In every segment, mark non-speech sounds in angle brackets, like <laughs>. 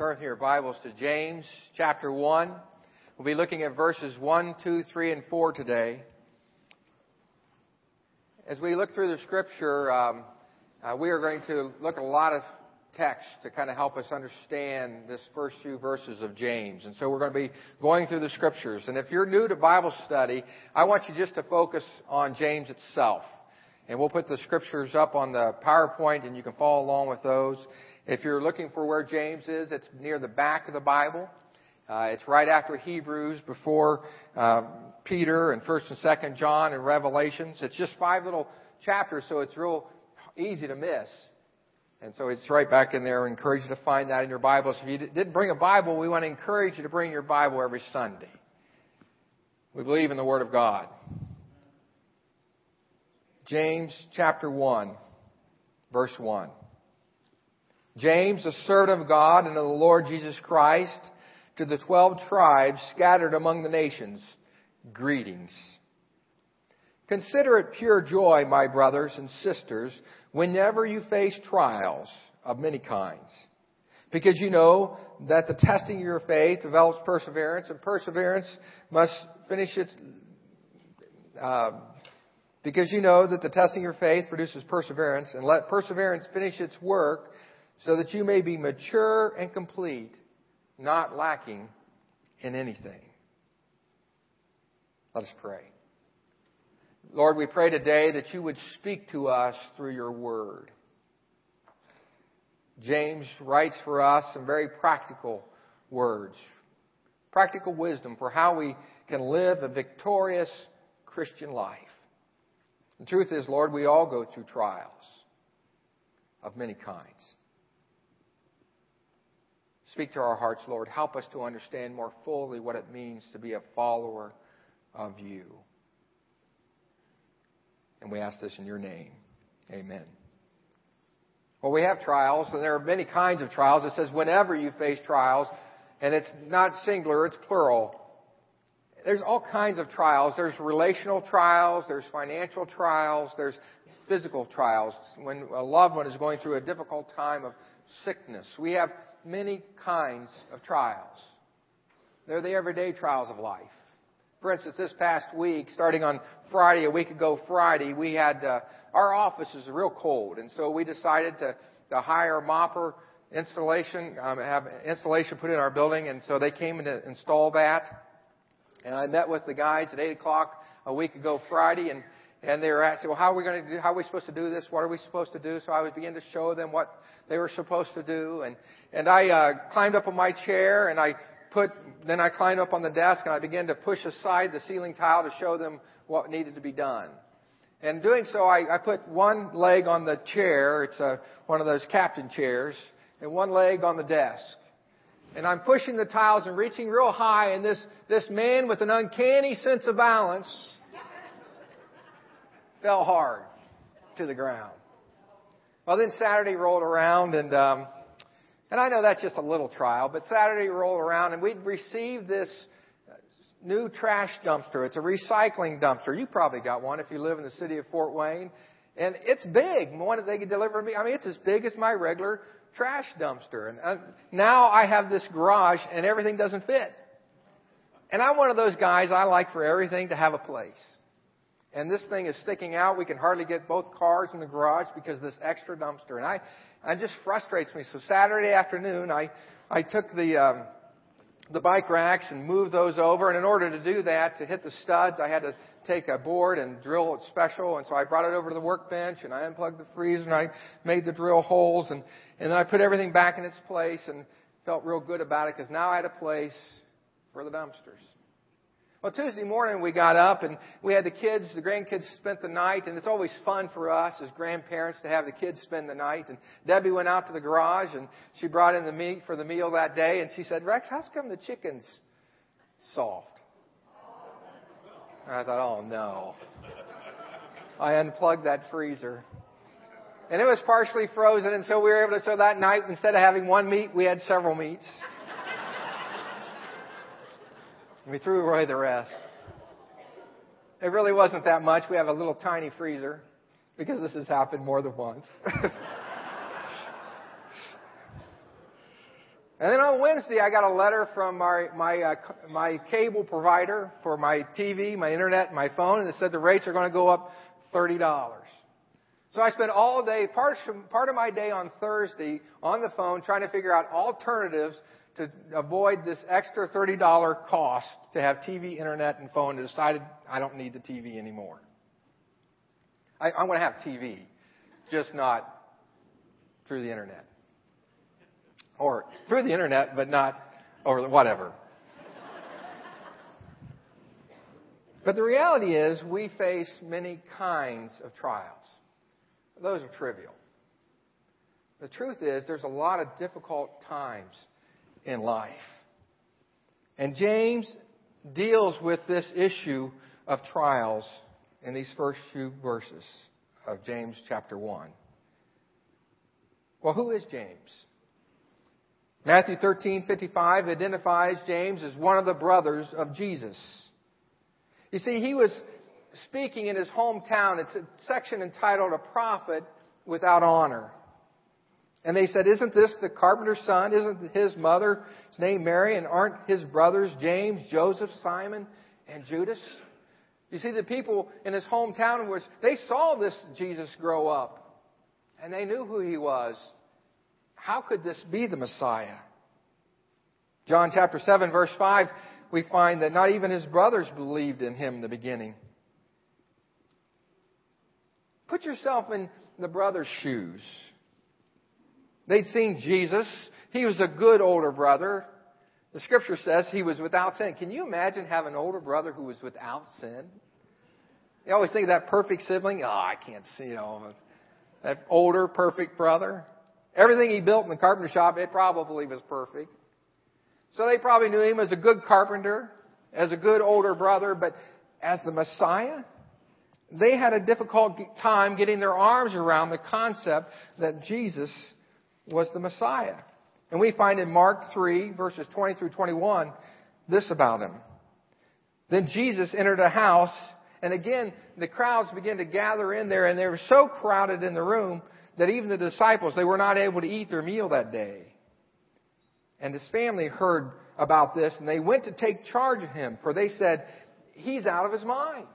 Turn your Bibles to James chapter 1. We'll be looking at verses 1, 2, 3, and 4 today. As we look through the scripture, um, uh, we are going to look at a lot of text to kind of help us understand this first few verses of James. And so we're going to be going through the scriptures. And if you're new to Bible study, I want you just to focus on James itself. And we'll put the scriptures up on the PowerPoint and you can follow along with those. If you're looking for where James is, it's near the back of the Bible. Uh, it's right after Hebrews, before uh, Peter and First and Second John and Revelations. It's just five little chapters, so it's real easy to miss. And so it's right back in there. I encourage you to find that in your Bibles. If you didn't bring a Bible, we want to encourage you to bring your Bible every Sunday. We believe in the Word of God. James chapter 1, verse 1. James, a servant of God and of the Lord Jesus Christ, to the twelve tribes scattered among the nations, greetings. Consider it pure joy, my brothers and sisters, whenever you face trials of many kinds. Because you know that the testing of your faith develops perseverance, and perseverance must finish its, uh, because you know that the testing of your faith produces perseverance, and let perseverance finish its work, so that you may be mature and complete, not lacking in anything. Let us pray. Lord, we pray today that you would speak to us through your word. James writes for us some very practical words, practical wisdom for how we can live a victorious Christian life. The truth is, Lord, we all go through trials of many kinds. Speak to our hearts, Lord. Help us to understand more fully what it means to be a follower of you. And we ask this in your name. Amen. Well, we have trials, and there are many kinds of trials. It says whenever you face trials, and it's not singular, it's plural. There's all kinds of trials. There's relational trials, there's financial trials, there's physical trials. When a loved one is going through a difficult time of sickness, we have many kinds of trials. They're the everyday trials of life. For instance, this past week, starting on Friday, a week ago Friday, we had uh, our office is real cold, and so we decided to, to hire mopper installation, um, have installation put in our building, and so they came in to install that. And I met with the guys at eight o'clock a week ago Friday, and and they were asking, well, how are we going to do? How are we supposed to do this? What are we supposed to do? So I was beginning to show them what they were supposed to do, and and I uh, climbed up on my chair and I put, then I climbed up on the desk and I began to push aside the ceiling tile to show them what needed to be done. And doing so, I, I put one leg on the chair. It's a, one of those captain chairs, and one leg on the desk. And I'm pushing the tiles and reaching real high, and this, this man with an uncanny sense of balance fell hard to the ground. Well, then Saturday rolled around, and um, and I know that's just a little trial, but Saturday rolled around and we'd received this new trash dumpster. It's a recycling dumpster. You probably got one if you live in the city of Fort Wayne. And it's big. One that they could deliver me. I mean, it's as big as my regular trash dumpster. And uh, now I have this garage and everything doesn't fit. And I'm one of those guys I like for everything to have a place. And this thing is sticking out. We can hardly get both cars in the garage because of this extra dumpster. And I, it just frustrates me. So Saturday afternoon, I, I took the, um, the bike racks and moved those over. And in order to do that, to hit the studs, I had to take a board and drill it special. And so I brought it over to the workbench and I unplugged the freezer and I made the drill holes and, and I put everything back in its place and felt real good about it because now I had a place for the dumpsters. Well, Tuesday morning we got up and we had the kids, the grandkids spent the night, and it's always fun for us as grandparents to have the kids spend the night. And Debbie went out to the garage and she brought in the meat for the meal that day, and she said, Rex, how's come the chicken's soft? And I thought, oh no. I unplugged that freezer. And it was partially frozen, and so we were able to, so that night, instead of having one meat, we had several meats. We threw away the rest. It really wasn't that much. We have a little tiny freezer because this has happened more than once. <laughs> And then on Wednesday, I got a letter from my my uh, my cable provider for my TV, my internet, my phone, and it said the rates are going to go up thirty dollars. So I spent all day, part part of my day on Thursday, on the phone trying to figure out alternatives to avoid this extra thirty dollar cost to have TV, internet, and phone. And decided I don't need the TV anymore. I, I want to have TV, just not through the internet or through the internet, but not over the whatever. but the reality is, we face many kinds of trials. Those are trivial. The truth is, there's a lot of difficult times in life. And James deals with this issue of trials in these first few verses of James chapter 1. Well, who is James? Matthew 13:55 identifies James as one of the brothers of Jesus. You see, he was speaking in his hometown. It's a section entitled A Prophet Without Honor. And they said, Isn't this the carpenter's son? Isn't his mother's name Mary? And aren't his brothers James, Joseph, Simon, and Judas? You see, the people in his hometown was, they saw this Jesus grow up. And they knew who he was. How could this be the Messiah? John chapter 7 verse 5, we find that not even his brothers believed in him in the beginning. Put yourself in the brothers' shoes. They'd seen Jesus. He was a good older brother. The scripture says he was without sin. Can you imagine having an older brother who was without sin? You always think of that perfect sibling. Oh, I can't see, you know, that older perfect brother. Everything he built in the carpenter shop, it probably was perfect. So they probably knew him as a good carpenter, as a good older brother, but as the Messiah, they had a difficult time getting their arms around the concept that Jesus was the Messiah. And we find in Mark 3, verses 20 through 21, this about him. Then Jesus entered a house, and again, the crowds began to gather in there, and they were so crowded in the room that even the disciples, they were not able to eat their meal that day. And his family heard about this, and they went to take charge of him, for they said, He's out of his mind.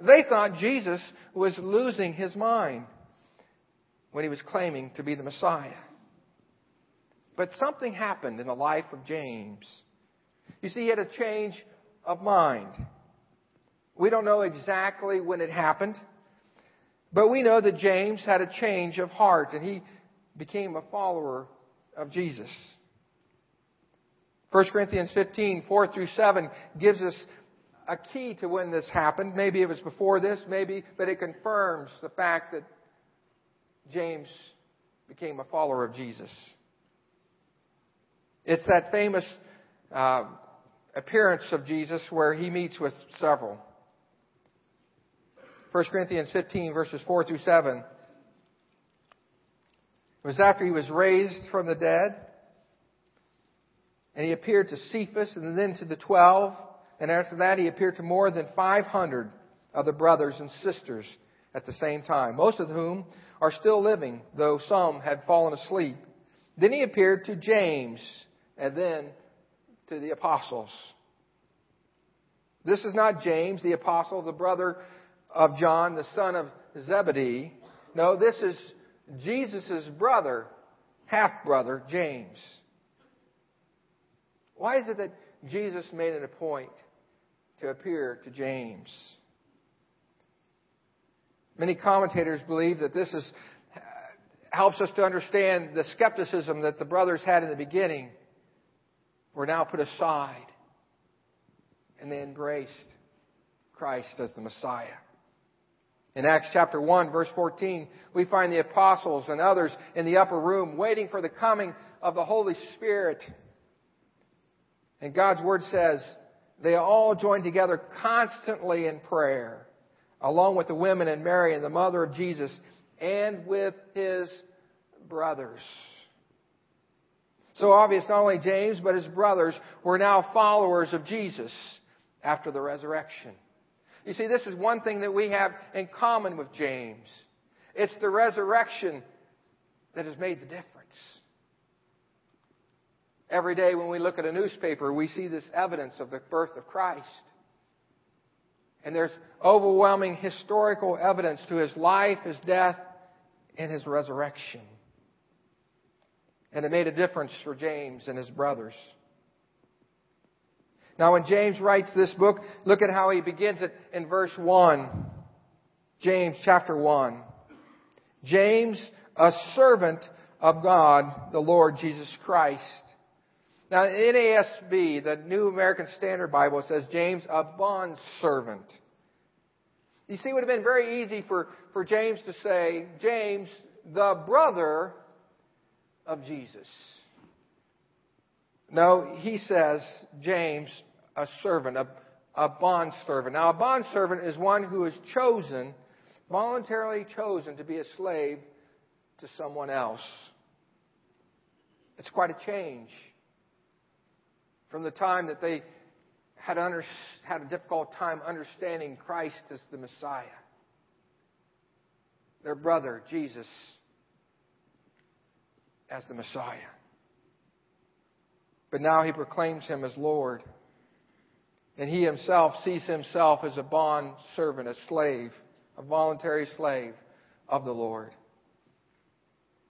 They thought Jesus was losing his mind when he was claiming to be the Messiah. But something happened in the life of James. You see, he had a change of mind. We don't know exactly when it happened, but we know that James had a change of heart and he became a follower of Jesus. 1 Corinthians 15, 4 through 7 gives us a key to when this happened. Maybe it was before this, maybe, but it confirms the fact that James became a follower of Jesus. It's that famous uh, appearance of Jesus where he meets with several. 1 Corinthians 15, verses 4 through 7. It was after he was raised from the dead, and he appeared to Cephas and then to the twelve. And after that, he appeared to more than 500 of the brothers and sisters at the same time, most of whom are still living, though some had fallen asleep. Then he appeared to James, and then to the apostles. This is not James, the apostle, the brother of John, the son of Zebedee. No, this is Jesus' brother, half brother, James. Why is it that Jesus made it a point to appear to James. Many commentators believe that this is, helps us to understand the skepticism that the brothers had in the beginning were now put aside and they embraced Christ as the Messiah. In Acts chapter 1 verse 14, we find the apostles and others in the upper room waiting for the coming of the Holy Spirit. And God's Word says, they all joined together constantly in prayer, along with the women and Mary and the mother of Jesus, and with his brothers. So obvious, not only James, but his brothers were now followers of Jesus after the resurrection. You see, this is one thing that we have in common with James. It's the resurrection that has made the difference. Every day when we look at a newspaper, we see this evidence of the birth of Christ. And there's overwhelming historical evidence to his life, his death, and his resurrection. And it made a difference for James and his brothers. Now, when James writes this book, look at how he begins it in verse 1. James chapter 1. James, a servant of God, the Lord Jesus Christ. Now, NASB, the New American Standard Bible, says James, a bond servant. You see, it would have been very easy for, for James to say, James, the brother of Jesus. No, he says, James, a servant, a, a bond servant. Now, a bond servant is one who is chosen, voluntarily chosen to be a slave to someone else. It's quite a change from the time that they had, under, had a difficult time understanding Christ as the Messiah. Their brother, Jesus, as the Messiah. But now he proclaims him as Lord. And he himself sees himself as a bond servant, a slave, a voluntary slave of the Lord.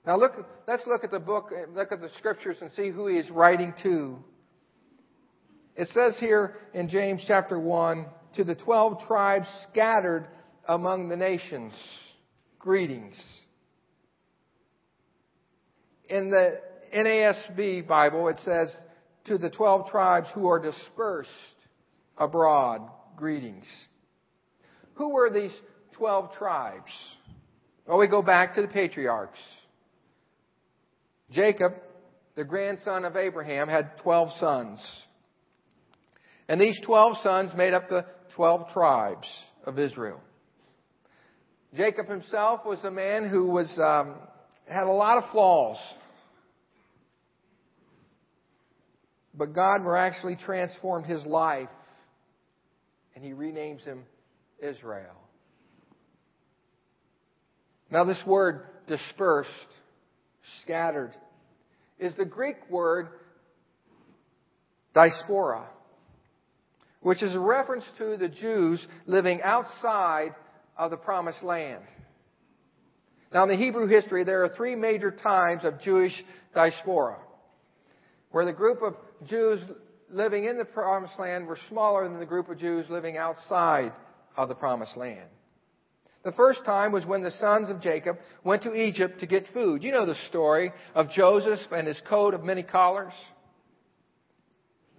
Now look, let's look at the book, look at the scriptures and see who he is writing to. It says here in James chapter 1, to the 12 tribes scattered among the nations, greetings in the NASB Bible, it says, to the 12 tribes who are dispersed abroad, greetings. Who were these 12 tribes? Well, we go back to the patriarchs. Jacob, the grandson of Abraham, had 12 sons. And these 12 sons made up the 12 tribes of Israel. Jacob himself was a man who was um, had a lot of flaws. But God miraculously transformed his life, and he renames him Israel. Now, this word dispersed, scattered, is the Greek word diaspora, which is a reference to the Jews living outside of the promised land. Now, in the Hebrew history, there are three major times of Jewish diaspora, where the group of Jews living in the promised land were smaller than the group of Jews living outside of the promised land. The first time was when the sons of Jacob went to Egypt to get food. You know the story of Joseph and his coat of many collars.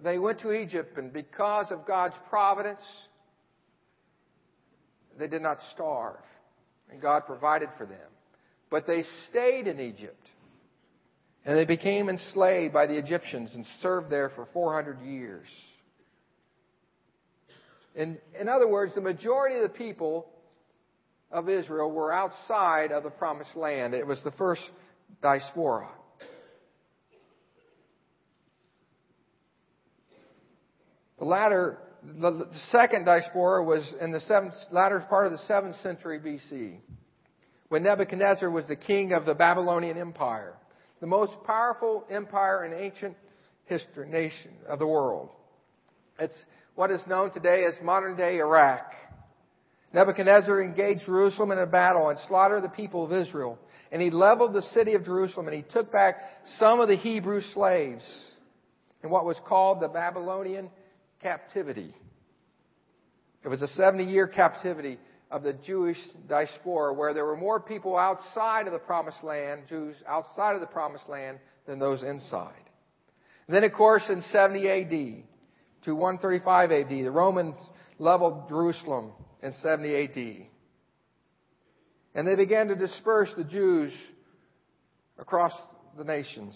They went to Egypt, and because of God's providence, they did not starve. And God provided for them. But they stayed in Egypt. And they became enslaved by the Egyptians and served there for 400 years. In, in other words, the majority of the people of Israel were outside of the promised land. It was the first diaspora. The latter, the second diaspora was in the seventh, latter part of the seventh century BC when Nebuchadnezzar was the king of the Babylonian Empire, the most powerful empire in ancient history, nation of the world. It's what is known today as modern day Iraq. Nebuchadnezzar engaged Jerusalem in a battle and slaughtered the people of Israel. And he leveled the city of Jerusalem and he took back some of the Hebrew slaves in what was called the Babylonian captivity. It was a 70 year captivity of the Jewish diaspora, where there were more people outside of the promised land, Jews outside of the promised land, than those inside. And then, of course, in 70 AD to 135 AD, the Romans leveled Jerusalem in 70 AD. And they began to disperse the Jews across the nations,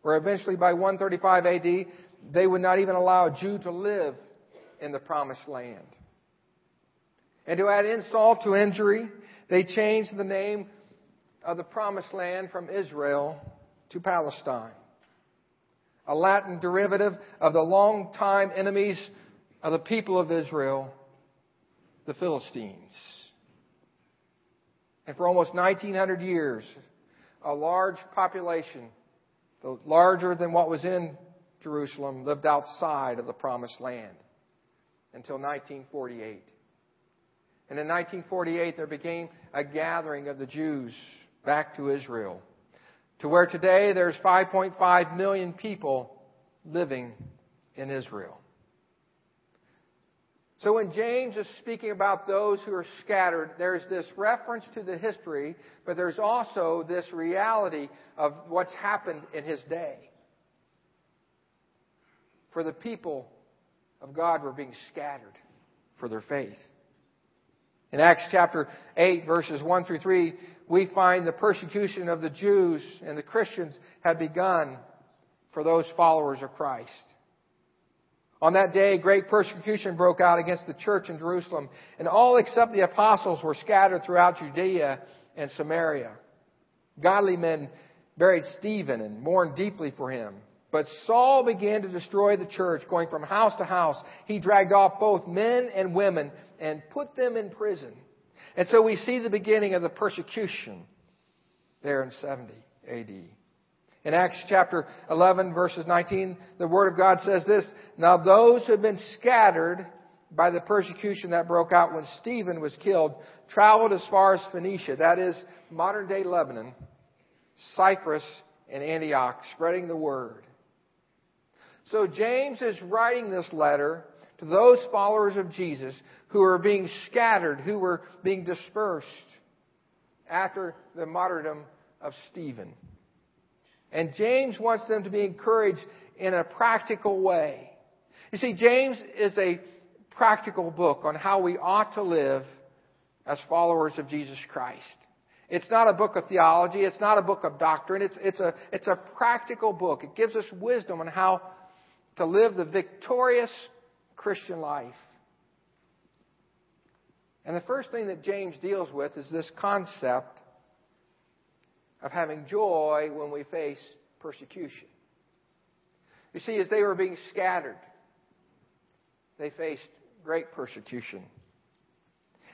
where eventually by 135 AD, they would not even allow a Jew to live in the promised land. And to add insult to injury, they changed the name of the promised land from Israel to Palestine. A Latin derivative of the long-time enemies of the people of Israel, the Philistines. And for almost 1900 years, a large population, larger than what was in Jerusalem lived outside of the promised land until 1948. And in 1948, there became a gathering of the Jews back to Israel, to where today there's 5.5 million people living in Israel. So when James is speaking about those who are scattered, there's this reference to the history, but there's also this reality of what's happened in his day. For the people of God were being scattered for their faith. In Acts chapter 8 verses 1 through 3, we find the persecution of the Jews and the Christians had begun for those followers of Christ. On that day, great persecution broke out against the church in Jerusalem, and all except the apostles were scattered throughout Judea and Samaria. Godly men buried Stephen and mourned deeply for him. But Saul began to destroy the church, going from house to house. He dragged off both men and women and put them in prison. And so we see the beginning of the persecution there in 70 AD. In Acts chapter 11 verses 19, the Word of God says this, Now those who had been scattered by the persecution that broke out when Stephen was killed traveled as far as Phoenicia, that is modern day Lebanon, Cyprus, and Antioch, spreading the Word. So James is writing this letter to those followers of Jesus who are being scattered, who were being dispersed after the martyrdom of Stephen. And James wants them to be encouraged in a practical way. You see, James is a practical book on how we ought to live as followers of Jesus Christ. It's not a book of theology. It's not a book of doctrine. It's, it's, a, it's a practical book. It gives us wisdom on how to live the victorious Christian life. And the first thing that James deals with is this concept of having joy when we face persecution. You see, as they were being scattered, they faced great persecution.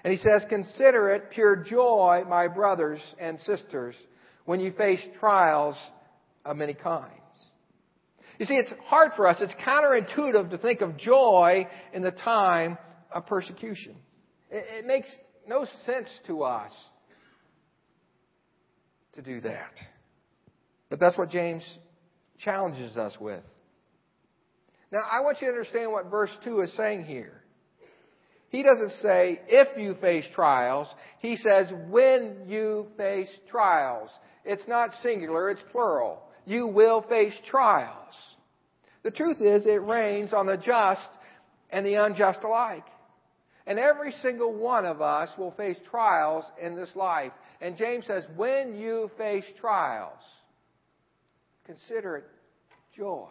And he says, Consider it pure joy, my brothers and sisters, when you face trials of many kinds. You see, it's hard for us, it's counterintuitive to think of joy in the time of persecution. It, it makes no sense to us to do that. But that's what James challenges us with. Now, I want you to understand what verse 2 is saying here. He doesn't say if you face trials. He says when you face trials. It's not singular, it's plural. You will face trials. The truth is, it rains on the just and the unjust alike. And every single one of us will face trials in this life. And James says, when you face trials, consider it joy.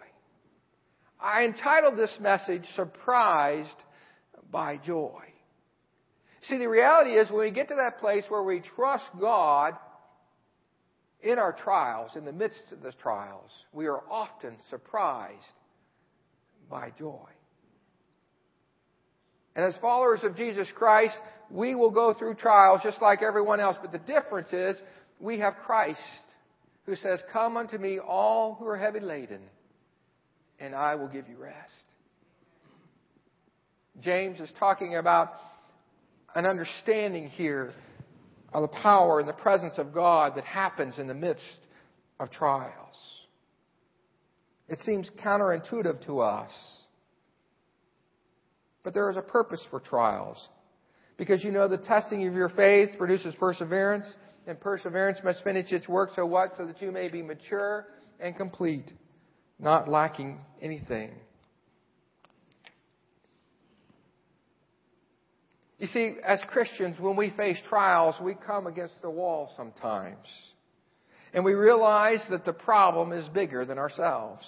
I entitled this message, Surprised by Joy. See, the reality is when we get to that place where we trust God in our trials, in the midst of the trials, we are often surprised by joy. And as followers of Jesus Christ, we will go through trials just like everyone else. But the difference is we have Christ who says, Come unto me, all who are heavy laden, and I will give you rest. James is talking about an understanding here of the power and the presence of God that happens in the midst of trials. It seems counterintuitive to us. But there is a purpose for trials. Because you know the testing of your faith produces perseverance, and perseverance must finish its work so what? So that you may be mature and complete, not lacking anything. You see, as Christians, when we face trials, we come against the wall sometimes. And we realize that the problem is bigger than ourselves.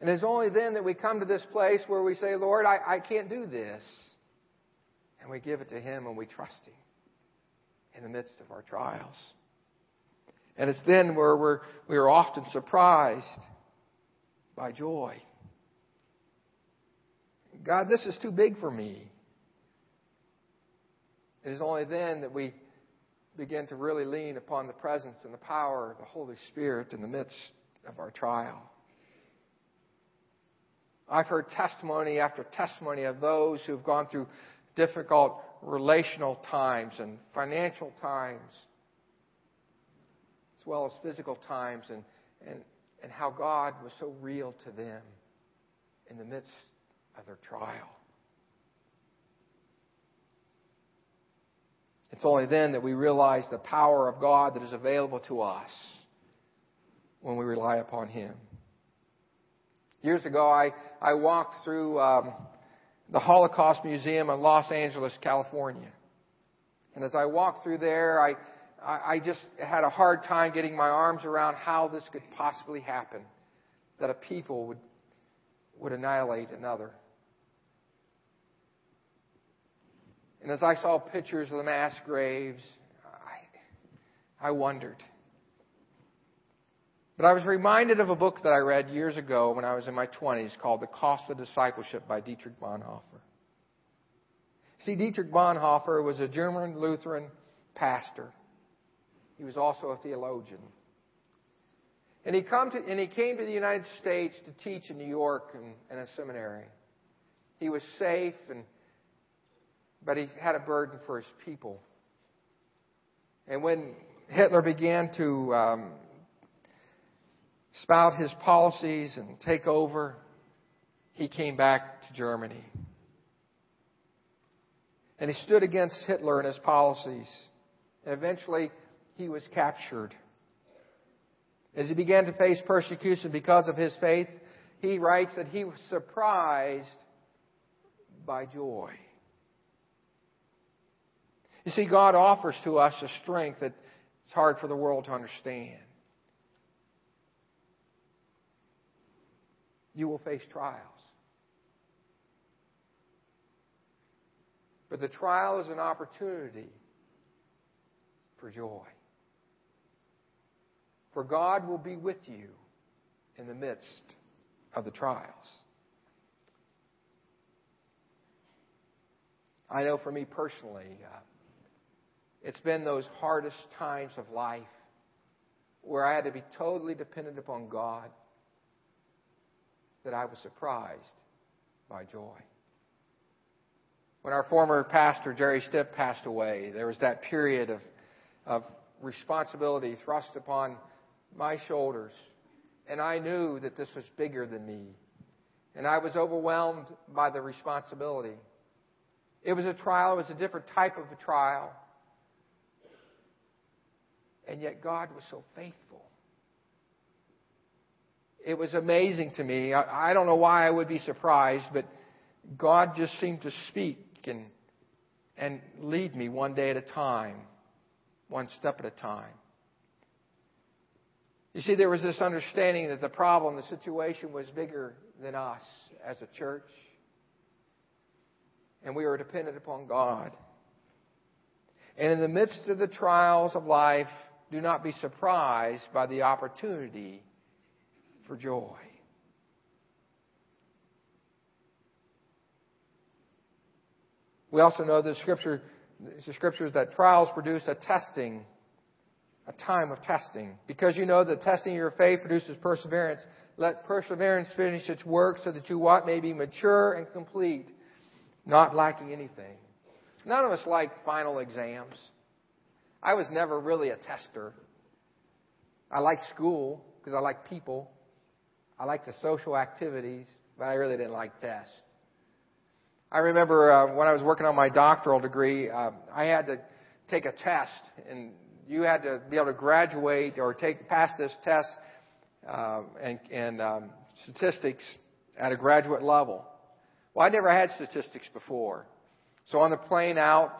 And it's only then that we come to this place where we say, Lord, I, I can't do this. And we give it to Him and we trust Him in the midst of our trials. And it's then where we're, we are often surprised by joy. God, this is too big for me. It is only then that we begin to really lean upon the presence and the power of the Holy Spirit in the midst of our trial. I've heard testimony after testimony of those who've gone through difficult relational times and financial times, as well as physical times, and, and, and how God was so real to them in the midst of their trial. It's only then that we realize the power of God that is available to us when we rely upon Him. Years ago, I, I walked through um, the Holocaust Museum in Los Angeles, California. And as I walked through there, I, I just had a hard time getting my arms around how this could possibly happen that a people would, would annihilate another. And as I saw pictures of the mass graves, I, I wondered. But I was reminded of a book that I read years ago when I was in my 20s called The Cost of Discipleship by Dietrich Bonhoeffer. See, Dietrich Bonhoeffer was a German Lutheran pastor. He was also a theologian. And he, come to, and he came to the United States to teach in New York and in a seminary. He was safe and but he had a burden for his people. And when Hitler began to um, spout his policies and take over, he came back to Germany. And he stood against Hitler and his policies. And eventually, he was captured. As he began to face persecution because of his faith, he writes that he was surprised by joy. You see, God offers to us a strength that it's hard for the world to understand. You will face trials. But the trial is an opportunity for joy. For God will be with you in the midst of the trials. I know for me personally, uh, it's been those hardest times of life where I had to be totally dependent upon God that I was surprised by joy. When our former pastor, Jerry Stipp, passed away, there was that period of, of responsibility thrust upon my shoulders. And I knew that this was bigger than me. And I was overwhelmed by the responsibility. It was a trial, it was a different type of a trial. And yet God was so faithful. It was amazing to me. I, I don't know why I would be surprised, but God just seemed to speak and, and lead me one day at a time, one step at a time. You see, there was this understanding that the problem, the situation was bigger than us as a church. And we were dependent upon God. And in the midst of the trials of life, do not be surprised by the opportunity for joy. We also know the scripture, the scriptures that trials produce a testing, a time of testing. Because you know that testing your faith produces perseverance. Let perseverance finish its work so that you what may be mature and complete, not lacking anything. None of us like final exams. I was never really a tester. I liked school because I liked people. I liked the social activities, but I really didn't like tests. I remember uh, when I was working on my doctoral degree, uh, I had to take a test, and you had to be able to graduate or take pass this test uh, and, and um, statistics at a graduate level. Well, I never had statistics before, so on the plane out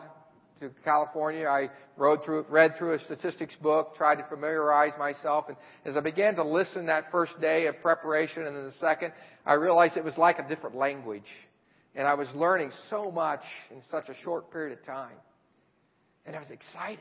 to California, I through, read through a statistics book, tried to familiarize myself, and as I began to listen that first day of preparation and then the second, I realized it was like a different language. And I was learning so much in such a short period of time. And I was excited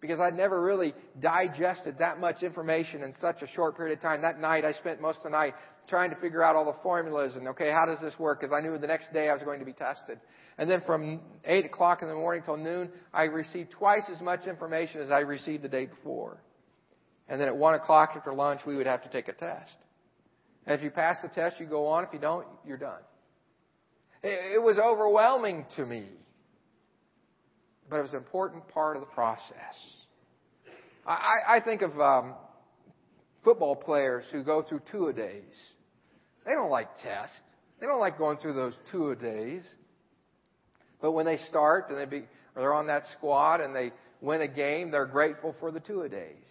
because I'd never really digested that much information in such a short period of time. That night, I spent most of the night trying to figure out all the formulas and, okay, how does this work? Because I knew the next day I was going to be tested. And then from 8 o'clock in the morning till noon, I received twice as much information as I received the day before. And then at 1 o'clock after lunch, we would have to take a test. And if you pass the test, you go on. If you don't, you're done. It, was overwhelming to me. But it was an important part of the process. I, I think of um, football players who go through two a days. They don't like tests. They don't like going through those two a days. But when they start and they be, or they're on that squad and they win a game, they're grateful for the two a days.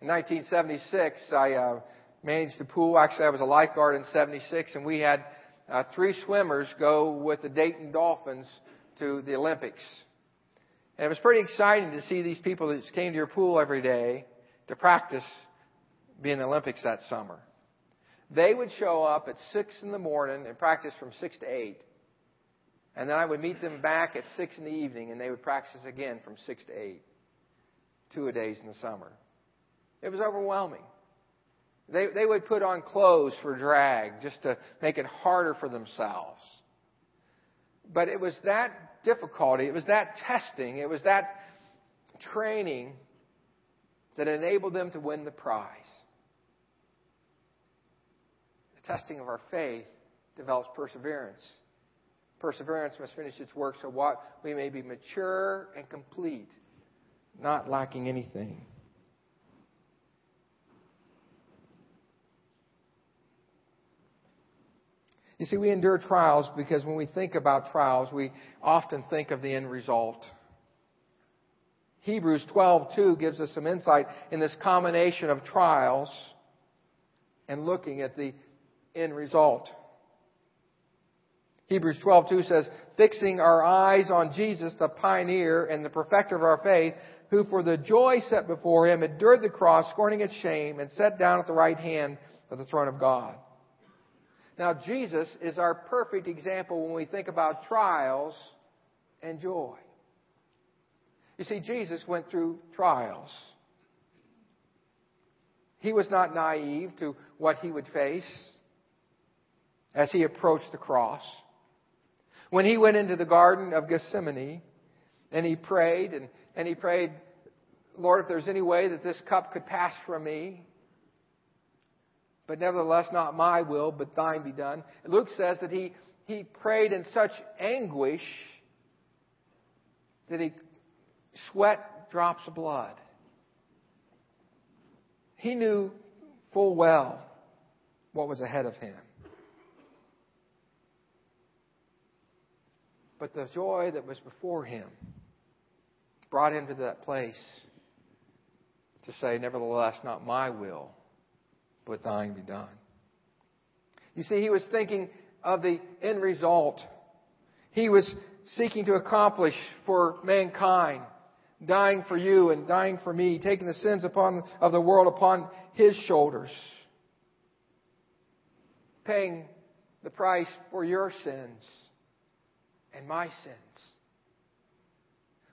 In 1976, I uh, managed the pool. Actually, I was a lifeguard in 76, and we had uh, three swimmers go with the Dayton Dolphins to the Olympics. And it was pretty exciting to see these people that came to your pool every day to practice being in the Olympics that summer. They would show up at 6 in the morning and practice from 6 to 8. And then I would meet them back at 6 in the evening and they would practice again from 6 to 8. Two a days in the summer. It was overwhelming. They, they would put on clothes for drag just to make it harder for themselves. But it was that difficulty, it was that testing, it was that training that enabled them to win the prize. Testing of our faith develops perseverance. Perseverance must finish its work so what we may be mature and complete, not lacking anything. You see, we endure trials because when we think about trials, we often think of the end result. Hebrews 12:2 gives us some insight in this combination of trials and looking at the end result. Hebrews 12:2 says, "Fixing our eyes on Jesus, the pioneer and the perfecter of our faith, who for the joy set before him endured the cross, scorning its shame, and sat down at the right hand of the throne of God." Now, Jesus is our perfect example when we think about trials and joy. You see, Jesus went through trials. He was not naive to what he would face as he approached the cross. When he went into the Garden of Gethsemane and he prayed, and, and he prayed, Lord, if there's any way that this cup could pass from me, but nevertheless, not my will, but thine be done. Luke says that he, he prayed in such anguish that he sweat drops of blood. He knew full well what was ahead of him. But the joy that was before him brought him to that place to say, Nevertheless, not my will, but thine be done. You see, he was thinking of the end result. He was seeking to accomplish for mankind, dying for you and dying for me, taking the sins upon, of the world upon his shoulders, paying the price for your sins and my sins,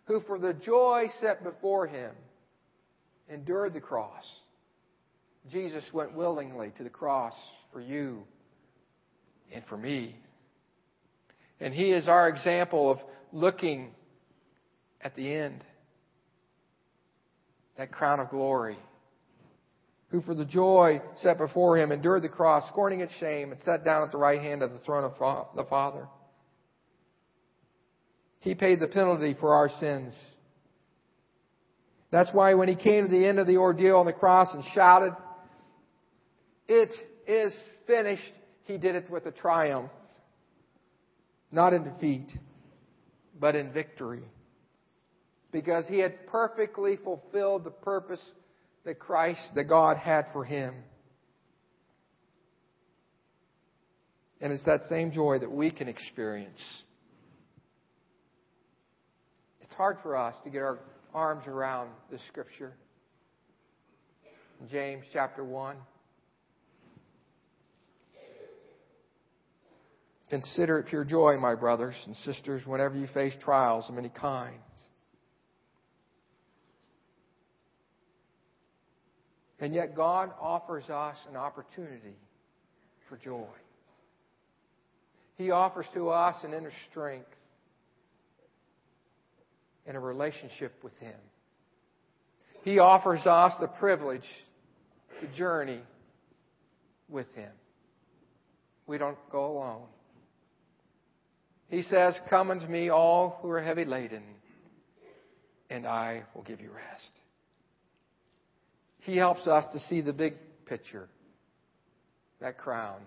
who for the joy set before him endured the cross Jesus went willingly to the cross for you and for me. And He is our example of looking at the end. That crown of glory. Who for the joy set before Him endured the cross, scorning its shame, and sat down at the right hand of the throne of the Father. He paid the penalty for our sins. That's why when he came to the end of the ordeal on the cross and shouted, it is finished. He did it with a triumph. Not in defeat, but in victory. Because he had perfectly fulfilled the purpose that Christ, that God had for him. And it's that same joy that we can experience. It's hard for us to get our arms around the scripture. James chapter 1. Consider it pure joy, my brothers and sisters, whenever you face trials of many kinds. And yet, God offers us an opportunity for joy. He offers to us an inner strength in a relationship with Him. He offers us the privilege to journey with Him. We don't go alone. He says, Come unto me, all who are heavy laden, and I will give you rest. He helps us to see the big picture, that crown.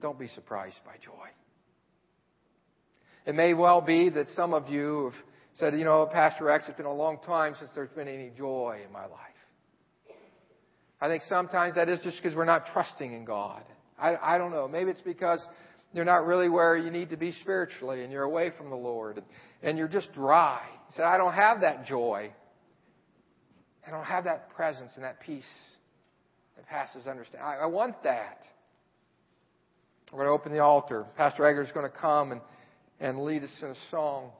Don't be surprised by joy. It may well be that some of you have said, you know, Pastor X, it's been a long time since there's been any joy in my life. I think sometimes that is just because we're not trusting in God. I, I don't know. Maybe it's because you're not really where you need to be spiritually and you're away from the Lord and you're just dry. You said, I don't have that joy. I don't have that presence and that peace that passes understanding. I, I want that. We're going to open the altar. Pastor Egger is going to come and, and lead us in a song.